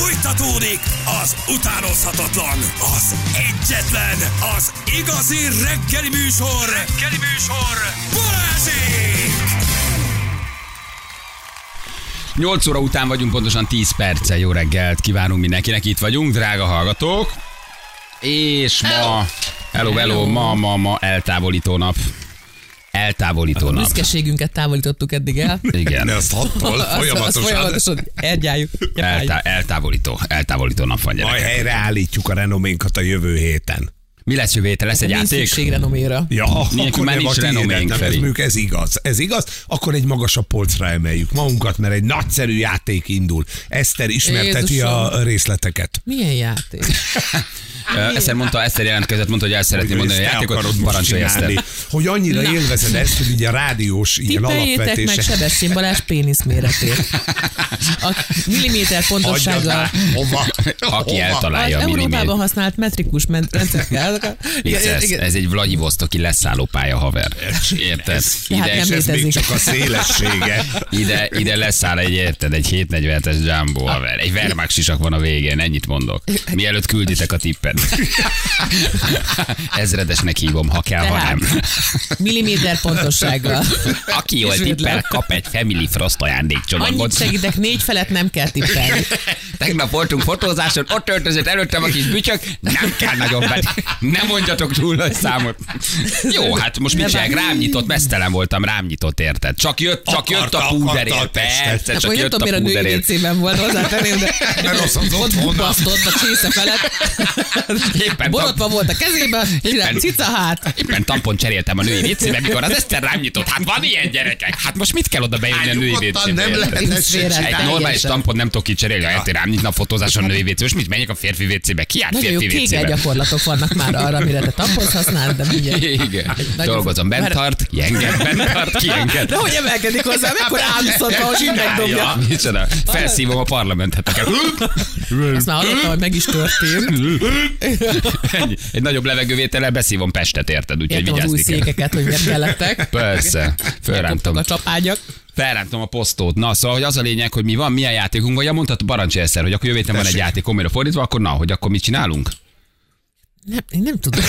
Fújtatódik az utánozhatatlan, az egyetlen, az igazi reggeli műsor, reggeli műsor, Balázsék! 8 óra után vagyunk, pontosan 10 perce. Jó reggelt kívánunk mindenkinek. Itt vagyunk, drága hallgatók. És ma, hello, hello, ma, ma, ma eltávolító nap. Eltávolító A büszkeségünket távolítottuk eddig el. Igen. De azt attól Azt, azt folyamatosan. folyamatosan elgyáljuk. Eltá- eltávolító, eltávolító nap van Majd gyerekek. helyreállítjuk a renoménkat a jövő héten. Mi lesz jövő héten? Lesz egy Nincs játék? szükség renoméra. Ja, Nekünk akkor már nem nincs renoménk, ez, ez igaz. Ez igaz, akkor egy magasabb polcra emeljük magunkat, mert egy nagyszerű játék indul. Eszter ismerteti Jézusom. a részleteket. Milyen játék? Ö, Eszter mondta, Eszter jelentkezett, mondta, hogy el szeretné mondani a játékot. Parancsolj. Eszter. Hogy annyira Na. élvezed ezt, hogy ugye a rádiós ilyen Tippeljétek meg alapvetése. Sebestyén Balázs pénisz méretét. A milliméter pontossággal. Hova? Aki Hova? Eltalálja a Európában használt metrikus rendszerkel. Vicces, ez egy Vladivostoki leszálló pálya, haver. Érted? Tehát Ide, nem És ez még csak a szélessége. ide, ide leszáll egy, érted, egy 747-es Jumbo, haver. Egy Wehrmacht sisak van a végén, ennyit mondok. Mielőtt külditek a tippet. Ezredesnek hívom, ha kell, ha Tehát, nem. milliméter pontossággal. Aki jól tippel, kap egy Family Frost Annyit ajándékcsomagot. segítek, négy felett nem kell tippelni. Tegnap voltunk fotózáson, ott öltözött előttem a kis bücsök, nem kell nagyon be. Nem mondjatok túl nagy számot. Jó, hát most mit csinálják? Rám nyitott, mesztelen voltam, rám nyitott, érted? Csak jött, csak Akarta, jött a akarta púderér, a testet. persze, Akkor csak nem jött tudom, a miért a női púderér. WC-ben volt hozzátenném, de Mert rossz az ott otthon. bukasztott a csésze felett. Éppen, Borotva volt a kezében, csinál cica hát. éppen tampon cseréltem a női vécébe, mikor az Eszter rám nyitott. Hát van ilyen gyerekek. Hát most mit kell oda bejönni a női Nyugodtan vécébe? nem érted? lehet Szférát se Egy normális tampon nem tudok kicserélni, ha hát rám nyitna a fotózáson a női vécébe. Most mit menjek a férfi vécébe? Ki jó férfi vécébe? gyakorlatok vannak már arra, amire te tampont használod, de mindjárt. Igen. Dolgozom, bent tart, kienged, bent tart, kienged. De hogy emelkedik hozzá, mekkora áldoszat, ahogy így megdobja. Micsoda? Felszívom a parlamentet. Azt már hallottam, hogy meg is történt. Ennyi. Egy nagyobb levegővétellel beszívom Pestet, érted? Úgyhogy Értem az új vigyázni kell. székeket, hogy miért kellettek. Persze, felrántom. A csapágyak. Felrántom a posztót. Na, szóval, hogy az a lényeg, hogy mi van, milyen játékunk, vagy mondtad Parancsi egyszer, hogy akkor jövő héten van egy játék, amire fordítva, akkor na, hogy akkor mit csinálunk? Nem, én nem tudom.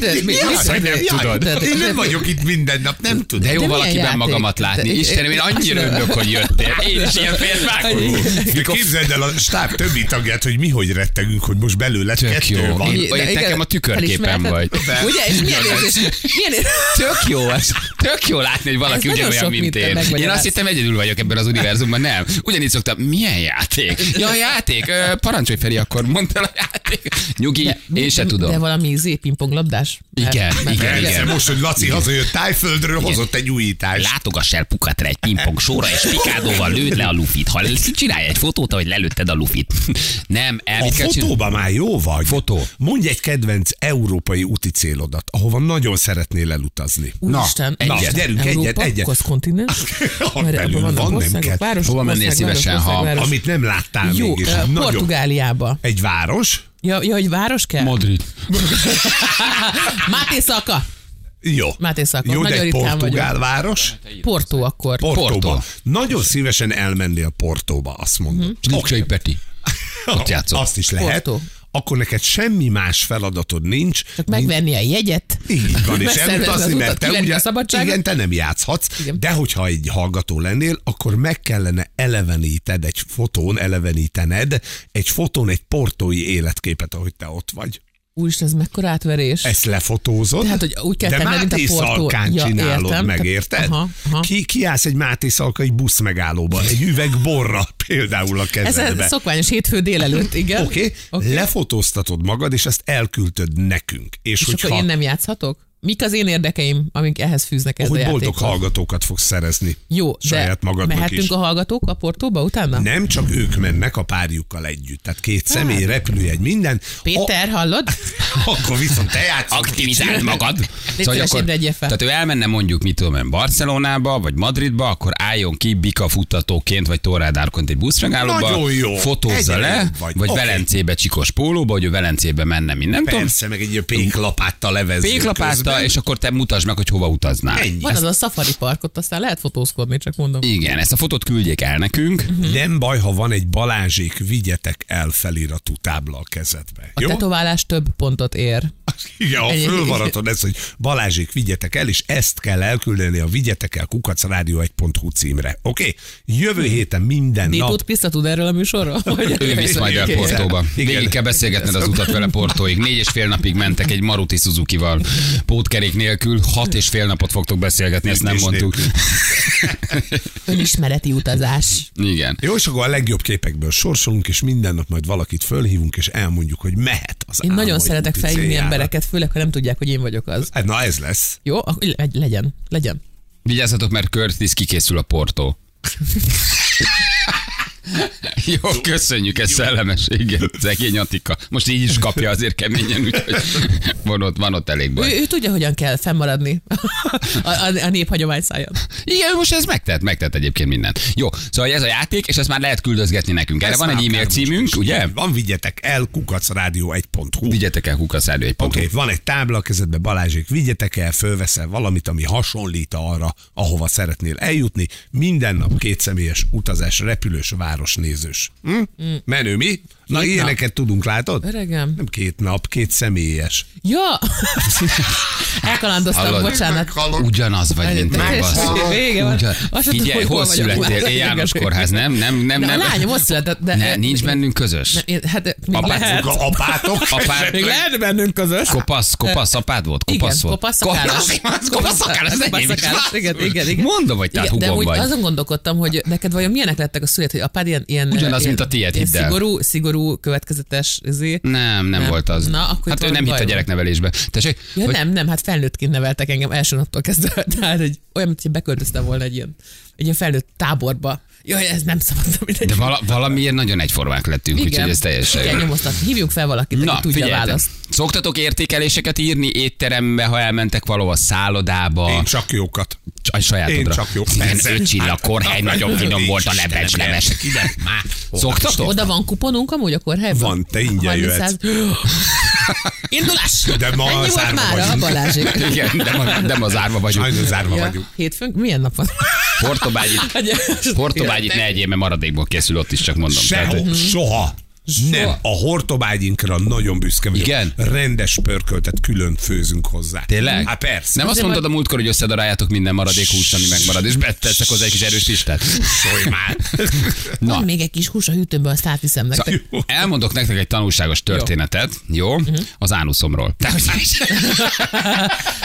De mi- Mi az, hogy nem de- tudod? de- de- Én nem de- vagyok itt minden nap, nem tudom. De jó milyen valakiben játék? magamat látni. De- Istenem, én annyira örülök, hogy jöttél. Én is ilyen félvágó. De Képzeld el a stáb többi tagját, hogy mi hogy rettegünk, hogy most belőle Tök kettő jó. van. Én- vagy de igen, nekem a tükörképen vagy. Ugye, és milyen érzés? Milyen érzés? Tök jó, ez, tök jó látni, hogy valaki ugyanolyan, mint én. Én azt hittem egyedül vagyok ebben az univerzumban, nem. Ugyanígy szoktam, milyen játék? Ja, játék, parancsolj Feri, akkor mondta a játék. Nyugi, én se de, tudom. De valami izé, pingponglabdás? Igen, igen, Persze, igen. most, hogy Laci hazajött Tájföldről, hozott egy újítást. Látogass el Pukatra egy pingpong sóra, és pikádóval lőd le a lufit. Ha csinálj egy fotót, ahogy lelőtted a lufit. Nem, el A fotóban már jó vagy. Fotó. Mondj egy kedvenc európai úti célodat, ahova nagyon szeretnél elutazni. Úristen, Na, egyet. gyerünk, egyet, Európa, egyet. Mert belül abban vannak van, nem országok, városok, Hova mennél város, szívesen, ha- város. Amit nem láttál Jó, még, és. Portugáliába. Egy város? Ja, ja, hogy város kell? Madrid. Máté Szalka. Jó. Máté Szalka. Jó, de Nagyon egy ritkán portugál vagyok. város? Porto akkor. Portóba. Porto. Nagyon szívesen elmennél Portóba, azt mondom. Mhm. Lipcsai Peti. Ott játszott. Azt is lehet. Porto. Akkor neked semmi más feladatod nincs. Csak megvenni a jegyet. Így van, és az elutazni, mert te ugye, igen, te nem játszhatsz, Igen. de hogyha egy hallgató lennél, akkor meg kellene eleveníted egy fotón, elevenítened egy fotón egy portói életképet, ahogy te ott vagy. Úristen, ez mekkora átverés. Ezt lefotózod, Tehát, hogy úgy kell de tenned, mint a Máté. Szalkán Ja, csinálod értem. meg, érted? aha, aha. Ki, kiállsz egy Máté Szalkai busz megállóba, egy üveg borra például a Ez kezedbe. a szokványos hétfő délelőtt, igen. Oké, okay, Oké. lefotóztatod magad, és ezt elküldöd nekünk. És, És hogyha, akkor én nem játszhatok? Mik az én érdekeim, amik ehhez fűznek ez hogy a boldog játékhoz? hallgatókat fogsz szerezni. Jó, saját de magadnak mehetünk is. a hallgatók a portóba utána? Nem csak ők mennek a párjukkal együtt. Tehát két személy, repülőjegy, minden. Péter, hallod? A, akkor viszont te játszol. Aktivizáld magad. Szóval, fel. tehát ő elmenne mondjuk, mit tudom én, Barcelonába, vagy Madridba, akkor álljon ki bika futtatóként, vagy torrádárként egy buszmegállóba, Nagyon jó. fotózza Egyre le, vagy. vagy, Oké. Velencébe csikos pólóba, hogy ő Velencébe menne, mint nem tudom. Persze, meg egy ilyen péklapáttal levezzük Péklapáttal, oda, és akkor te mutasd meg, hogy hova utaznál. Ennyi. Van az a safari park, ott aztán lehet fotózkodni, csak mondom. Igen, ezt a fotót küldjék el nekünk. Nem baj, ha van egy Balázsék, vigyetek el feliratú tábla a kezedbe. A Jó? tetoválás több pontot ér. Igen, a Ennyi. fölvaraton ez, hogy Balázsék, vigyetek el, és ezt kell elküldeni a vigyetek el kukacradio1.hu címre. Oké? Okay? Jövő héten minden Ti nap tud, Kriszta tud erről a műsorról? Ő visz majd el Portóba. Igen. Végig kell beszélgetned az utat vele Portóig. Négy és fél napig mentek egy Maruti Suzuki-val pótkerék nélkül. Hat és fél napot fogtok beszélgetni, ezt nem mondtuk. Önismereti utazás. Igen. Jó, és akkor a legjobb képekből sorsolunk, és minden nap majd valakit fölhívunk, és elmondjuk, hogy mehet az Én nagyon szeretek felhívni céljára. embereket, főleg, ha nem tudják, hogy én vagyok az. Hát na ez lesz. Jó, akkor le- legyen, legyen. Vigyázzatok, mert Curtis kikészül a Portó. Jó, köszönjük, ez szellemes. Igen, szegény Attika. Most így is kapja azért keményen, úgyhogy van ott, van ott elég baj. Ő, ő tudja, hogyan kell fennmaradni a, a, a néphagyomány száján. Igen, most ez megtett, megtett egyébként mindent. Jó, szóval ez a játék, és ezt már lehet küldözgetni nekünk. Erre Ezt van egy e-mail most címünk, is. ugye? Van, vigyetek el, kukacradio1.hu. Vigyetek el kukaszárdő egy Oké, pontot. okay, van egy tábla kezedbe, Balázsék, vigyetek el, fölveszel valamit, ami hasonlít arra, ahova szeretnél eljutni. Minden nap kétszemélyes utazás, repülős, városnézős. Hm? Menő mi? Na, Két ilyeneket tudunk, látod? Öregem. Nem két nap, két személyes. Ja! Elkalandoztam, Hallod? bocsánat. Ugyanaz vagy, mint én, Meg- basszus. Vége van. Ugyan... Figyelj, hol hol születtél? Én János kórház, nem? Nem, nem, De a nem. lányom ott született, de... Ne, nincs bennünk közös. Ne, én- hát még Apát- lehet. Apátok? Apád, Még lehet bennünk közös. kopasz, kopasz apád volt? Kopasz Igen, volt? kopasz szakállas. Kopasz-. Kopaszszakállas, igen, igen, igen. Mondom, hogy tehát hugom vagy. azon gondolkodtam, hogy neked vajon milyenek lettek a szület, hogy apád ilyen, Ugyanaz, mint a tiéd, hidd el. szigorú, szigorú, következetes izé. Nem, nem Nem. volt az. Na, akkor hát ő nem hitt a gyereknevelésbe. Tessék, Ja, hogy nem, nem, hát felnőttként neveltek engem első naptól kezdve. Tehát egy, olyan, mint hogy beköltöztem volna egy ilyen, egy ilyen felnőtt táborba. Jaj, ez nem szabad, mindegy. de vala, valamiért nagyon egyformák lettünk, úgyhogy ez teljesen Igen, nyomoztat. Hívjunk fel valakit, aki Na, tudja a figyeljetek. választ. Szoktatok értékeléseket írni étterembe, ha elmentek valahova szállodába, Én csak jókat. A sajátodra. Én csak jó. Persze. öt csillag kórhely, nagyon finom volt a lebecsleves. Szoktatok? Oda van kuponunk amúgy a kórhelyban? Van, te ingyen 30 jöhetsz. Indulás! De ma Ennyi volt zárva már a vagyunk. Balázsék. Igen, de ma, de ma zárva vagyunk. Sajnos zárva Ja, vagyunk. hétfőn? Milyen nap van? Portobágyit, Portobágyit ne egyél, mert maradékból készül ott is, csak mondom. Sehol, hogy- soha. Nem, a hortobágyinkra nagyon büszke vagyok. Igen? Rendes pörköltet külön főzünk hozzá. Tényleg? Hát persze. Nem azt mondtad a múltkor, hogy összedaráljátok minden maradék húst, ami megmarad, és beteszek hozzá egy kis erős listát? Szólj már. Na. Van még egy kis hús a hűtőből, azt átviszem nektek. Szóval elmondok nektek egy tanulságos történetet, jó? Mhm. Az ánuszomról. Tehát,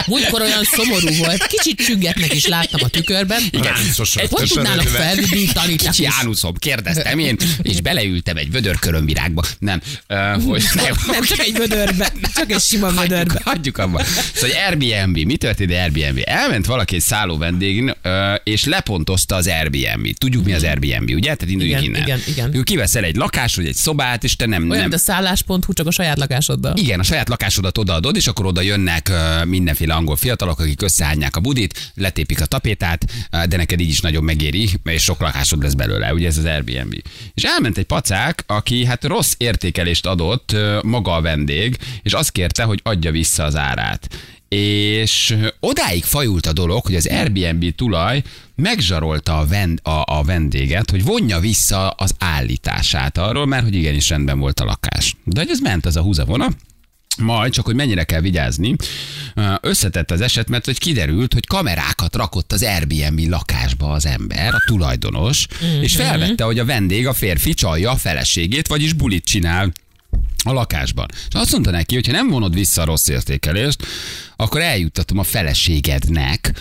Múltkor olyan szomorú volt, kicsit csüggetnek is láttam a tükörben. Ráncos Hogy ötven. felvidítani? Kicsi ánuszom, kérdeztem én, és beleültem egy vödör körömvirágba. Nem, uh, hogy nem. Nem csak egy vödörbe, csak egy sima vödörbe. Hagyjuk, hagyjuk abba. Szóval Airbnb, mi történt Airbnb? Elment valaki egy szálló vendégn, ö, és lepontozta az Airbnb. Tudjuk mi az Airbnb, ugye? Tehát induljunk Igen, innen. igen, igen. Ő kiveszel egy lakást, vagy egy szobát, és te nem, Olyan, nem, a szállás.hu, csak a saját lakásoddal. igen, a saját lakásodat odaadod, és akkor oda jönnek mindenféle angol fiatalok, akik összehányják a budit, letépik a tapétát, de neked így is nagyon megéri, és sok lakásod lesz belőle, ugye ez az Airbnb. És elment egy pacák, aki hát rossz értékelést adott maga a vendég, és azt kérte, hogy adja vissza az árát. És odáig fajult a dolog, hogy az Airbnb tulaj megzsarolta a, vend, a, a vendéget, hogy vonja vissza az állítását arról, mert hogy igenis rendben volt a lakás. De hogy ez ment az a húzavona, majd csak, hogy mennyire kell vigyázni, összetett az eset, mert hogy kiderült, hogy kamerákat rakott az Airbnb lakásba az ember, a tulajdonos, és felvette, hogy a vendég, a férfi csalja a feleségét, vagyis bulit csinál a lakásban. És azt mondta neki, hogy ha nem vonod vissza a rossz értékelést, akkor eljuttatom a feleségednek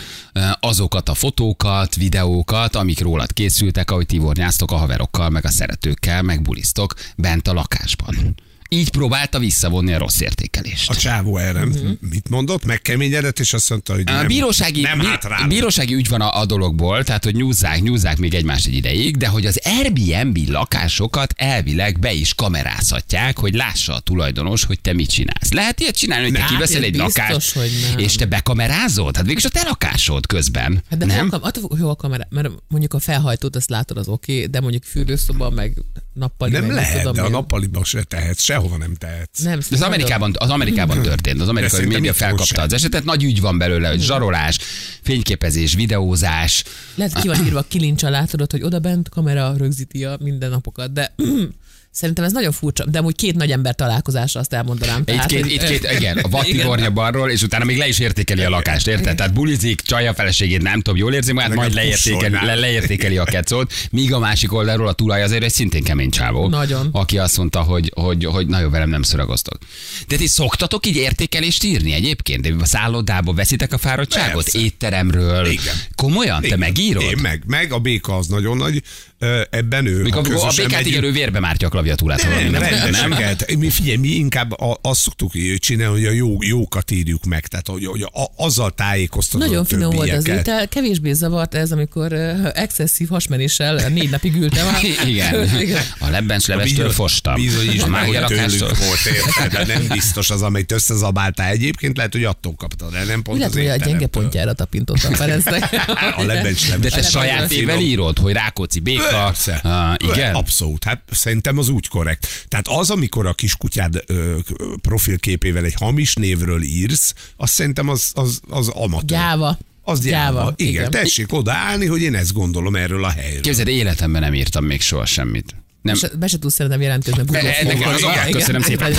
azokat a fotókat, videókat, amik rólad készültek, ahogy tivornyáztok a haverokkal, meg a szeretőkkel, meg bulisztok bent a lakásban. Így próbálta visszavonni a rossz értékelést. A csávó erre Mhm. mit mondott? Megkeményedett, és azt mondta, hogy A nem, bírósági, nem bí- hát bírósági ügy van a, a dologból, tehát hogy nyúzzák, nyúzzák még egymást egy ideig, de hogy az Airbnb lakásokat elvileg be is kamerázhatják, hogy lássa a tulajdonos, hogy te mit csinálsz. Lehet ilyet csinálni, hogy te Hát, kiveszel egy biztos, lakást, és te bekamerázod? Hát végülis a te lakásod közben. Hát de nem? Attól, függ, hogy jó a kamera, mert mondjuk a felhajtót azt látod, az oké, okay, de mondjuk fürdőszoba, meg nappali. Nem lehet, tudom de a én. nappaliban se tehetsz, sehova nem tehetsz. Nem, De az Amerikában, az Amerikában történt, az amerikai média felkapta sem. az esetet, nagy ügy van belőle, hogy zsarolás, fényképezés, videózás. Lehet, ki van írva a kilincs alá, tudod, hogy oda bent kamera rögzíti a mindennapokat, de szerintem ez nagyon furcsa. De amúgy két nagy ember találkozása, azt elmondanám. Itt Tehát, két, hogy- itt két, igen, a vattigornya balról, és utána még le is értékeli a lakást, érted? Tehát bulizik, csalja feleségét, nem tudom, jól érzi magát, majd leértékeli, le, leértékeli a kecót, míg a másik oldalról a tulaj azért egy szintén kemény csávó. Nagyon. Aki azt mondta, hogy, hogy, hogy na jó, velem nem szoragoztok. De ti szoktatok így értékelést írni egyébként? De A szállodába veszitek a fáradtságot? Persze. étteremről? Igen. Komolyan? Te Igen. megírod? Én meg, meg a béka az nagyon nagy, ebben ő. Mikor a, a békát megyünk- igen, ő vérbe mártja a klaviatúrát. valami, nem, nem, rendeseket. Mi, figyelj, mi inkább a, azt szoktuk csinálni, hogy a jó, jókat írjuk meg, tehát hogy, hogy a, azzal tájékoztatod Nagyon a finom volt az étel, kevésbé zavart ez, amikor uh, excesszív hasmenéssel négy napig ültem. Igen. A lebbencs levestől fostam. Bizony is, a már tőlük volt, érted? De nem biztos az, amit összezabáltál egyébként, lehet, hogy attól kaptad, de nem pont Úgy az lehet, hogy a gyenge pontjára tapintottam Ferencnek. A lebencs De te saját évvel írod, hogy Rákóczi béka. Persze. Uh, igen. Abszolút. Hát szerintem az úgy korrekt. Tehát az, amikor a kiskutyád ö, profilképével egy hamis névről írsz, azt szerintem az, az, az amatőr. Gyáva. Az gyáva. Gyáva, Igen, igen. tessék odaállni, hogy én ezt gondolom erről a helyről. Képzeld, életemben nem írtam még soha semmit. Nem. Be se tudsz szerintem jelentkezni E- az köszönöm szépen.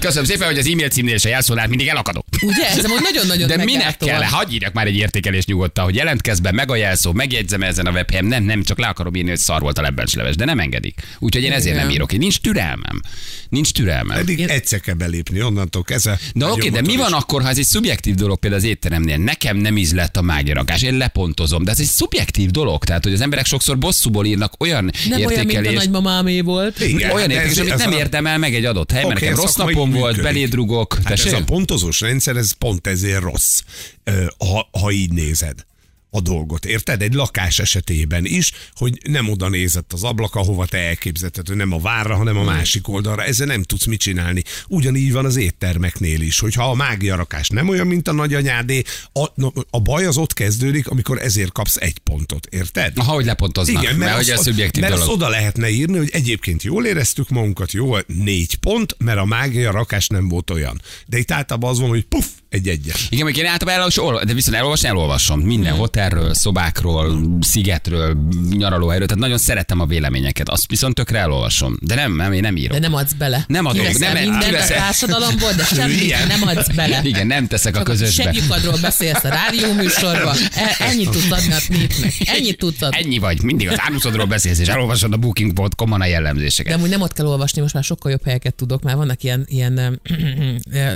Köszönöm szépen, hogy az e-mail címnél se jelszólát mindig elakadok. Ugye? Ez amúgy nagyon-nagyon De minek kell? Hagyj írjak már egy értékelést nyugodtan, hogy jelentkezz be, meg a jelszó, megjegyzem ezen a webhelyen. Nem, nem, csak le akarom írni, hogy szar volt a lebbencsleves, de nem engedik. Úgyhogy én ezért nem írok. Én nincs türelmem. Nincs türelmem. Eddig Én- egyszer kell belépni, onnantól kezdve. De oké, nagyon de mi van akkor, ha ez egy szubjektív dolog például az étteremnél? Nekem nem ízlett a mágiarakás, én lepontozom, de ez egy szubjektív dolog, tehát hogy az emberek sokszor bosszúból írnak olyan Nem olyan, mint a értékelést, nagymamámé volt. Igen, olyan értékelést, amit nem a- érdemel meg egy adott helyben. Oké, Nekem rossz napom volt, belédrugok. Hát ez a pontozós rendszer, ez pont ezért rossz, ha, ha így nézed a dolgot. Érted? Egy lakás esetében is, hogy nem oda nézett az ablak, ahova te elképzelted, hogy nem a várra, hanem a másik oldalra. Ezzel nem tudsz mit csinálni. Ugyanígy van az éttermeknél is, hogyha a mágia rakás nem olyan, mint a nagyanyádé, a, na, a baj az ott kezdődik, amikor ezért kapsz egy pontot. Érted? Aha, hogy lepontoznak, Igen, mert, mert, hogy ez szubjektív mert dolog. oda lehetne írni, hogy egyébként jól éreztük magunkat, jó, négy pont, mert a mágia rakás nem volt olyan. De itt általában az van, hogy puff, egy egyes. Igen, még én általában elolvasom, de viszont elolvasni elolvasom. Minden Mhm. Hotelről, szobákról, szigetről, nyaralóhelyről. Tehát nagyon szeretem a véleményeket. Azt viszont tökre elolvasom. De nem, nem, én nem írok. De nem adsz bele. Nem adok, Kiveszel nem- mindent a kiveszel. társadalomból, de semmit nem adsz bele. Igen, nem teszek a Csak közösbe. Seglyukadról beszélsz a rádióműsorban, e- ennyit tudsz adni a népnek. Ennyit tudsz adni. Ennyi vagy, mindig az ánuszodról beszélsz, és elolvasod a booking.com-on a De jellemzéseket. amúgy nem ott kell olvasni, most már sokkal jobb helyeket tudok, már vannak ilyen, ilyen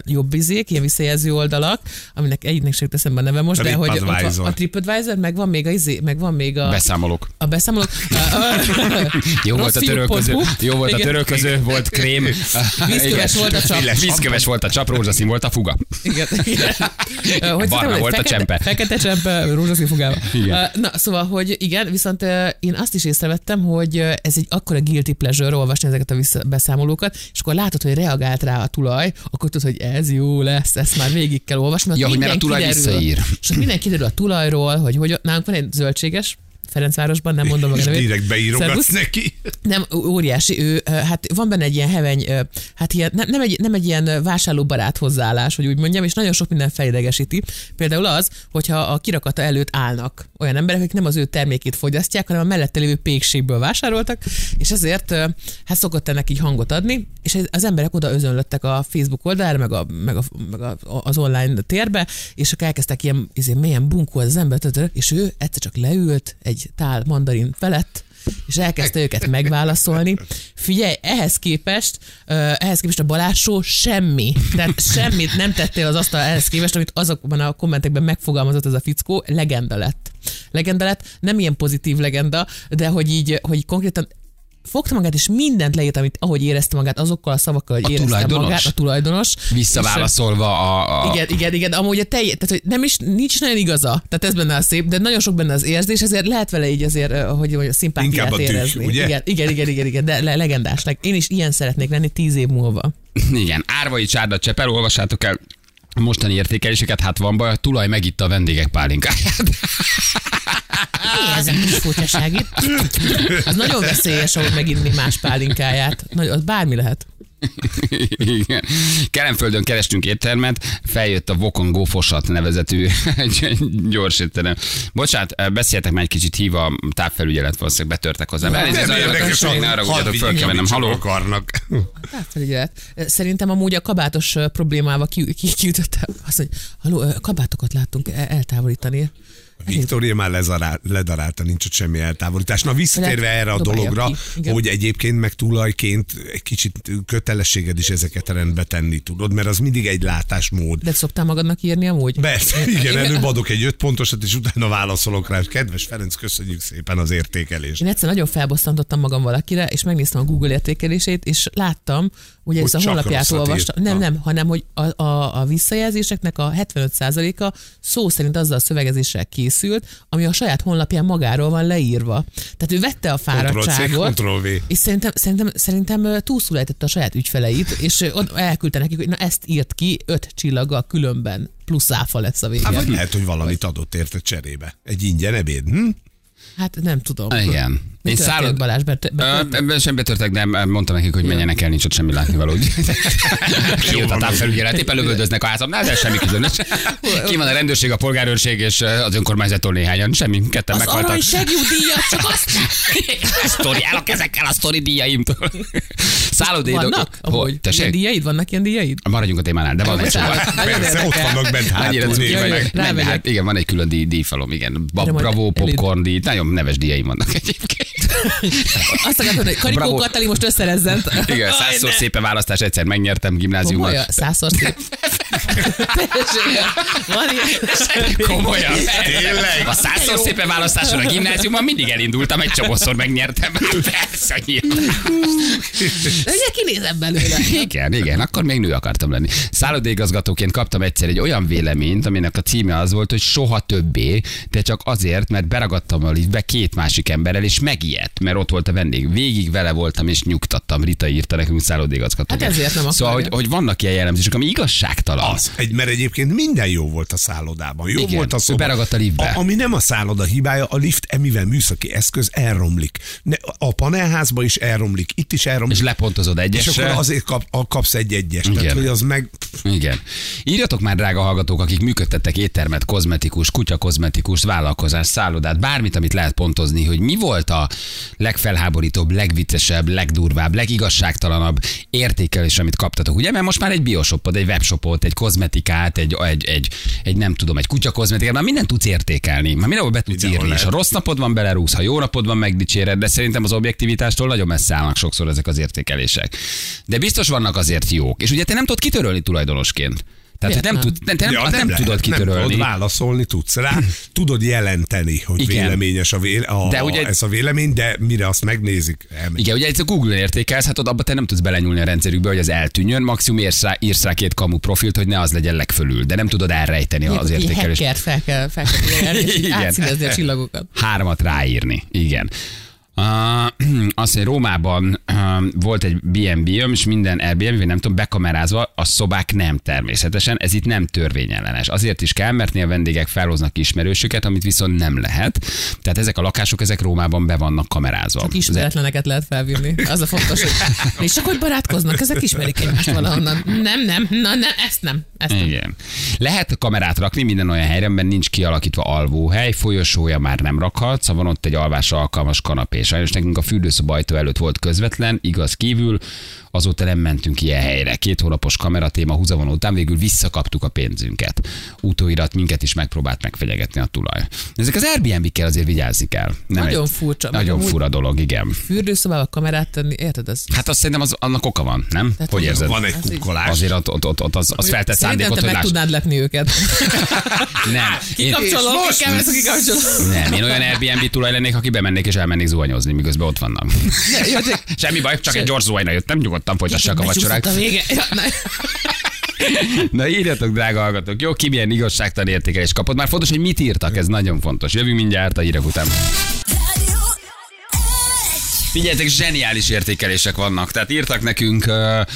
jobb izék, ilyen visszajelző oldalak, aminek egyiknek sem jut eszembe a neve most, de hogy ott van TripAdvisor. A TripAdvisor, meg van még a izé, meg van még a, Beszámolok. a beszámolók. Jó volt a törölköző, jó volt a törölköző, volt krém. Vízköves volt a csap. Vízköves volt a csap, rózsaszín volt a fuga. Igen. igen. Hogy Barna volt a fekete, csempe. Fekete csempe, rózsaszín fogával. Igen. Na, szóval, hogy igen, viszont én azt is észrevettem, hogy ez egy akkora guilty pleasure olvasni ezeket a vissza- beszámolókat, és akkor látod, hogy reagált rá a tulaj, akkor tudod, hogy ez jó lesz, ezt már végig kell olvasni. Ja, hogy mert a tulaj kiderül. visszaír. És ott minden kiderül a tulajról, hogy, hogy nálunk van egy zöldséges, Ferencvárosban, nem mondom meg a nevét. direkt beírogatsz neki. Nem, óriási. Ő, hát van benne egy ilyen heveny, hát ilyen, nem, nem, egy, nem egy ilyen vásárlóbarát hozzáállás, hogy úgy mondjam, és nagyon sok minden felidegesíti. Például az, hogyha a kirakata előtt állnak olyan emberek, akik nem az ő termékét fogyasztják, hanem a mellette lévő pékségből vásároltak, és ezért hát szokott ennek így hangot adni, és az emberek oda özönlöttek a Facebook oldalára, meg, a, meg, a, meg a, az online térbe, és akkor elkezdtek ilyen, izé, mélyen bunkó az ember, és ő egyszer csak leült egy tál mandarin felett, és elkezdte őket megválaszolni. Figyelj, ehhez képest, ö, ehhez képest a Balázsó semmi. Tehát semmit nem tettél az asztal ehhez képest, amit azokban a kommentekben megfogalmazott ez a fickó, legenda lett. Legenda lett, nem ilyen pozitív legenda, de hogy így, hogy konkrétan fogta magát, és mindent leírt, amit, ahogy érezte magát, azokkal a szavakkal, hogy A érezte tulajdonos? magát, a tulajdonos. Visszaválaszolva a... a Igen, igen, igen, amúgy a telj, tehát hogy nem is, nincs nagyon igaza, tehát ez benne a szép, de nagyon sok benne az érzés, ezért lehet vele így azért, hogy a szimpátiát Inkább a tűk, érezni. ugye? Igen, igen, igen, igen, igen, de le, legendás. Leg- Én is ilyen szeretnék lenni tíz év múlva. Igen, Árvai Csárda Csepel, olvassátok el mostani értékeléseket, hát van baj, a tulaj megitta a vendégek pálinkáját. Mi ez a kis furcsaság itt? Az nagyon veszélyes, ahogy meginni más pálinkáját. Nagy, az bármi lehet. Igen. Kelemföldön kerestünk éttermet, feljött a Vokon Gófosat nevezetű gyors étterem. Bocsánat, beszéltek már egy kicsit hív a távfelügyelet, valószínűleg betörtek hozzá. Nem, Elnézést, Nem érdekes, sok, ne arra hadd föl kell mennem. csak Haló? akarnak. Felügyelet. Szerintem amúgy a kabátos problémával ki, ki, kiütötte. Azt mondja, haló, kabátokat láttunk el- eltávolítani. Viktória már lezarál, ledarálta, nincs ott semmi eltávolítás. Na visszatérve erre a dologra, hogy egyébként meg tulajként egy kicsit kötelességed is ezeket rendbe tenni, tudod, mert az mindig egy látásmód. De szoktál magadnak írni amúgy? Persze, igen, előbb adok egy öt pontosat, és utána válaszolok rá. Kedves Ferenc, köszönjük szépen az értékelést. Én egyszer nagyon felbosszantottam magam valakire, és megnéztem a Google értékelését, és láttam, ugye Hogy ezt a honlapját olvastam. Nem, nem, hanem hogy a, a, a visszajelzéseknek a 75%-a szó szerint azzal a szövegezéssel készült, ami a saját honlapján magáról van leírva. Tehát ő vette a fáradtságot, Ctrl-V. és szerintem, szerintem, szerintem ö, túlszul ejtette a saját ügyfeleit, és ott elküldte nekik, hogy na ezt írt ki öt csillaggal különben, plusz áfa lesz a Hát, vége. vagy lehet, hogy valamit adott érte cserébe. Egy ingyen ebéd. Hm? Hát nem tudom. Igen. Mi Én szállod... Balázs? Bet- Ö, bet- Ebben sem betörtek, de mondtam nekik, hogy menjenek el, nincs ott semmi látnivaló. Kijött a távfelügyelet, éppen lövöldöznek a házamnál, de semmi különös. Ki van a rendőrség, a polgárőrség és az önkormányzattól néhányan, semmi, ketten az meghaltak. arany segjudíjat csak azt sztori, állok ezekkel a sztori díjaimtól. Szállodédok. vannak? Ilyen Tessék? díjaid? Vannak ilyen díjaid? Maradjunk a témánál, de van egy nagyon Persze, ott vannak bent Annyira hátul. hát igen, van egy külön díj, díjfalom, igen. Bravo, popcorn díj, nagyon neves díjaim vannak egyébként. Azt akartad, hogy Karikó Bravo. Katali most összerezzent. Igen, százszor szépen választás, egyszer megnyertem gimnáziumban. Komolyan, százszor szép. Van ilyen. Komolyan. Tényleg? A százszor szépen választáson a gimnáziumban mindig elindultam, egy csomószor megnyertem. Persze, ugye kinézem belőle. Igen, igen, akkor még nő akartam lenni. Szállodéigazgatóként kaptam egyszer egy olyan véleményt, aminek a címe az volt, hogy soha többé, de csak azért, mert beragadtam a liftbe két másik emberrel, és megijedt, mert ott volt a vendég. Végig vele voltam, és nyugtattam. Rita írta nekünk szállodéigazgatóként. Hát ezért nem Szóval, hogy, akarja. hogy vannak ilyen jellemzések, ami igazságtalan. Az. Egy, mert egyébként minden jó volt a szállodában. Jó Igen, volt a szoba. beragadt a liftbe. A, ami nem a szálloda hibája, a lift emivel műszaki eszköz elromlik. Ne, a panelházba is elromlik, itt is elromlik. És lepontozod és egyesre. akkor azért kap, a, kapsz egy egyes. Igen. Tehát, hogy az meg... Igen. Írjatok már, drága hallgatók, akik működtettek éttermet, kozmetikus, kutyakozmetikus, vállalkozás, szállodát, bármit, amit lehet pontozni, hogy mi volt a legfelháborítóbb, legviccesebb, legdurvább, legigazságtalanabb értékelés, amit kaptatok. Ugye, mert most már egy bioshopot, egy webshopot, egy kozmetikát, egy, egy, egy, egy nem tudom, egy kutyakozmetikát, már mindent tudsz értékelni, már mindenhol be tudsz Mindenhol írni, és ha lehet. rossz napod van, belerúgsz, ha jó napod van, megdicséred, de szerintem az objektivitástól nagyon messze állnak sokszor ezek az értékelések. De biztos vannak azért jók. És ugye te nem tudod kitörölni tulajdonosként. Tehát, hogy nem, tud, te nem, Ja, azt nem, lehet, tudod Nem kitörölni. tudod válaszolni, tudsz rá, tudod jelenteni, hogy Igen. véleményes a, véle, a, De ugye- ez a vélemény, de mire azt megnézik, elmegy. Igen, ugye ez a Google-on értékelsz, hát ott abba te nem tudsz belenyúlni a rendszerükbe, hogy az eltűnjön, maximum írsz rá, írsz rá két kamu profilt, hogy ne az legyen legfölül, de nem tudod elrejteni az Egy értékelést. hackert fel kell, fel kell írni, és Igen. a csillagokat. Hármat ráírni, igen. Uh, azt mondja, Rómában uh, volt egy B&B, és minden Airbnb, nem tudom, bekamerázva, a szobák nem természetesen, ez itt nem törvényellenes. Azért is kell, mert néha vendégek felhoznak ismerősöket, amit viszont nem lehet. Tehát ezek a lakások, ezek Rómában be vannak kamerázva. Csak ismeretleneket lehet felvinni. Az a fontos, hogy és hogy barátkoznak, ezek ismerik egymást valahonnan. Nem, nem, na nem, ezt nem. Ezt nem. Igen. Lehet kamerát rakni minden olyan helyre, mert nincs kialakítva alvóhely, folyosója már nem rakhatsz, ha van ott egy alvásra alkalmas kanapé. Sajnos nekünk a fürdőszoba ajtó előtt volt közvetlen, igaz kívül, azóta nem mentünk ilyen helyre. Két hónapos kameratéma húzavon után végül visszakaptuk a pénzünket. Utóirat minket is megpróbált megfegyegetni a tulaj. Ezek az Airbnb-kkel azért vigyázni kell. Nem Nagyon egy- furcsa. Nagyon fura dolog, igen. Fürdőszobába kamerát tenni, érted ez? Hát azt szerintem az, annak oka van, nem? Tehát hogy az- érzed? Van egy Az kukkolás. Azért ott, ott, ott, ott az, az feltett szándékot, te hogy meg láss. tudnád lepni őket. Nem. Én, Kikapcsolom, kikapcsolom. Nem, én olyan Airbnb tulaj lennék, aki bemennék és elmennék zuhanyozni, miközben ott vannak. Semmi baj, csak egy gyors zuhanyra jöttem, nyugodtan folytassák a. Becsúszott a vége. Ja, na. Írjatok, drága hallgatók, jó, ki milyen igazságtalan értékelést kapott. Már fontos, hogy mit írtak, ez nagyon fontos. Jövünk mindjárt a hírek után. Radio 1. Figyeljetek, zseniális értékelések vannak. Tehát írtak nekünk uh,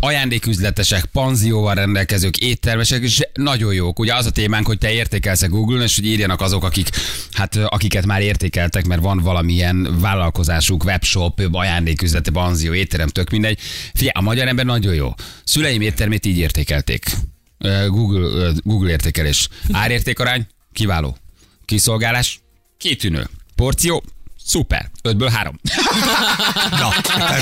ajándéküzletesek, panzióval rendelkezők, éttermesek, és nagyon jók. Ugye az a témánk, hogy te értékelsz a Google-on, és hogy írjanak azok, akik, hát, akiket már értékeltek, mert van valamilyen vállalkozásuk, webshop, ajándéküzlete, panzió, étterem, tök mindegy. Figyelj, a magyar ember nagyon jó. Szüleim éttermét így értékelték. Google, Google értékelés. Árértékarány, kiváló. Kiszolgálás, kitűnő. Porció, szuper. Ötből három. Na,